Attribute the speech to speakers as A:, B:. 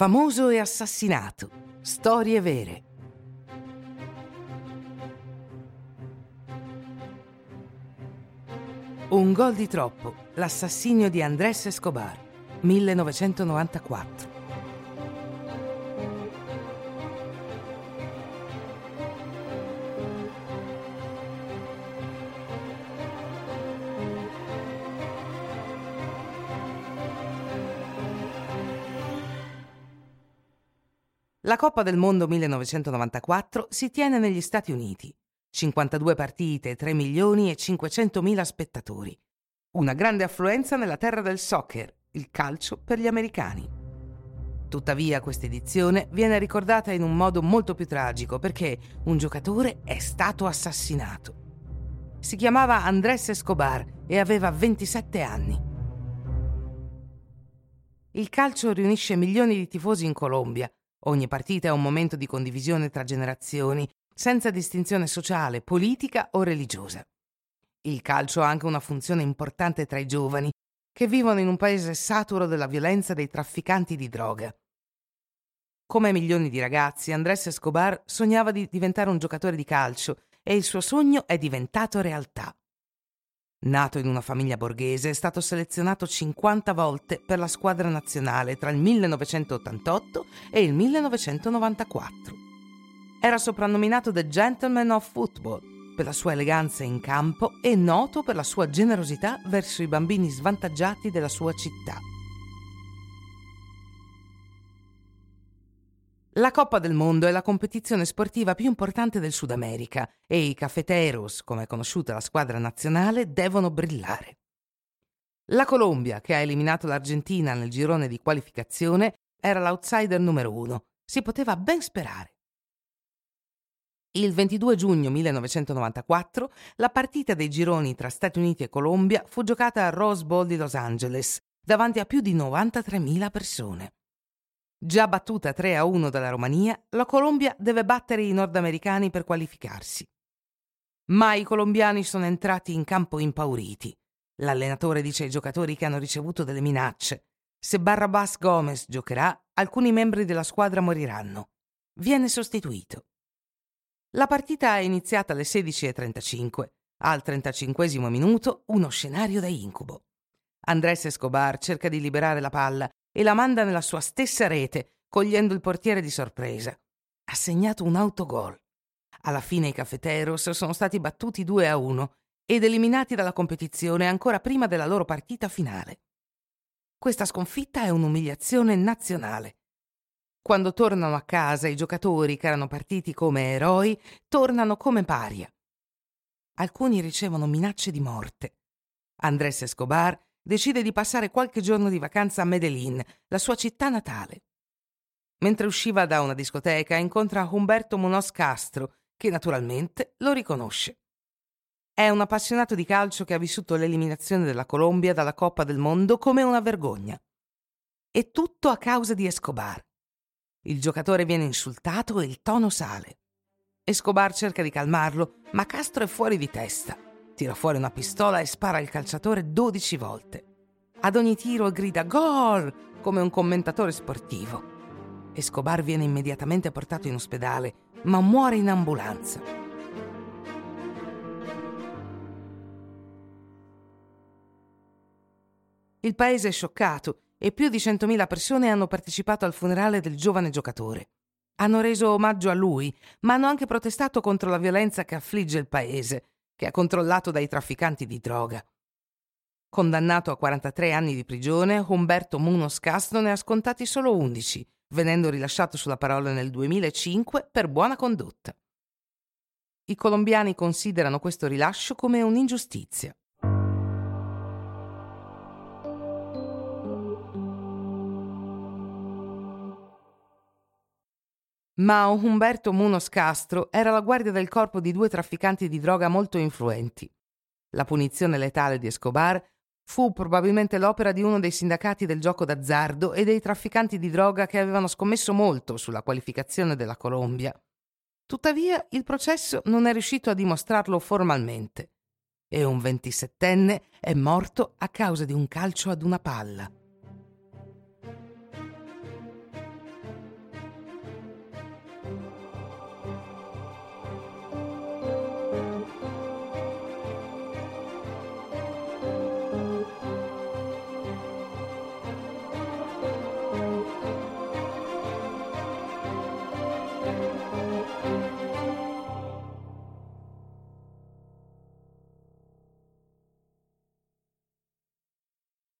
A: Famoso e assassinato. Storie vere. Un gol di troppo. L'assassinio di Andrés Escobar. 1994. La Coppa del Mondo 1994 si tiene negli Stati Uniti. 52 partite, 3 milioni e 500 mila spettatori. Una grande affluenza nella terra del soccer, il calcio per gli americani. Tuttavia questa edizione viene ricordata in un modo molto più tragico perché un giocatore è stato assassinato. Si chiamava Andrés Escobar e aveva 27 anni. Il calcio riunisce milioni di tifosi in Colombia Ogni partita è un momento di condivisione tra generazioni, senza distinzione sociale, politica o religiosa. Il calcio ha anche una funzione importante tra i giovani, che vivono in un paese saturo della violenza dei trafficanti di droga. Come milioni di ragazzi, Andrés Escobar sognava di diventare un giocatore di calcio e il suo sogno è diventato realtà. Nato in una famiglia borghese, è stato selezionato 50 volte per la squadra nazionale tra il 1988 e il 1994. Era soprannominato The Gentleman of Football per la sua eleganza in campo e noto per la sua generosità verso i bambini svantaggiati della sua città. La Coppa del Mondo è la competizione sportiva più importante del Sud America e i Cafeteros, come è conosciuta la squadra nazionale, devono brillare. La Colombia, che ha eliminato l'Argentina nel girone di qualificazione, era l'outsider numero uno. Si poteva ben sperare. Il 22 giugno 1994 la partita dei gironi tra Stati Uniti e Colombia fu giocata al Rose Bowl di Los Angeles, davanti a più di 93.000 persone. Già battuta 3 a 1 dalla Romania, la Colombia deve battere i nordamericani per qualificarsi. Ma i colombiani sono entrati in campo impauriti. L'allenatore dice ai giocatori che hanno ricevuto delle minacce. Se Barrabás Gomez giocherà, alcuni membri della squadra moriranno. Viene sostituito. La partita è iniziata alle 16.35. Al 35 minuto, uno scenario da incubo. Andrés Escobar cerca di liberare la palla e la manda nella sua stessa rete, cogliendo il portiere di sorpresa. Ha segnato un autogol. Alla fine i Cafeteros sono stati battuti 2 a 1 ed eliminati dalla competizione ancora prima della loro partita finale. Questa sconfitta è un'umiliazione nazionale. Quando tornano a casa i giocatori che erano partiti come eroi tornano come paria. Alcuni ricevono minacce di morte. Andrés Escobar decide di passare qualche giorno di vacanza a Medellin, la sua città natale. Mentre usciva da una discoteca incontra Humberto Munoz Castro, che naturalmente lo riconosce. È un appassionato di calcio che ha vissuto l'eliminazione della Colombia dalla Coppa del Mondo come una vergogna. E tutto a causa di Escobar. Il giocatore viene insultato e il tono sale. Escobar cerca di calmarlo, ma Castro è fuori di testa tira fuori una pistola e spara al calciatore 12 volte. Ad ogni tiro grida gol come un commentatore sportivo. Escobar viene immediatamente portato in ospedale, ma muore in ambulanza. Il paese è scioccato e più di 100.000 persone hanno partecipato al funerale del giovane giocatore. Hanno reso omaggio a lui, ma hanno anche protestato contro la violenza che affligge il paese che è controllato dai trafficanti di droga. Condannato a 43 anni di prigione, Umberto Munoz Castro ne ha scontati solo 11, venendo rilasciato sulla parola nel 2005 per buona condotta. I colombiani considerano questo rilascio come un'ingiustizia. Ma Umberto Munoz Castro era la guardia del corpo di due trafficanti di droga molto influenti. La punizione letale di Escobar fu probabilmente l'opera di uno dei sindacati del gioco d'azzardo e dei trafficanti di droga che avevano scommesso molto sulla qualificazione della Colombia. Tuttavia il processo non è riuscito a dimostrarlo formalmente e un ventisettenne è morto a causa di un calcio ad una palla.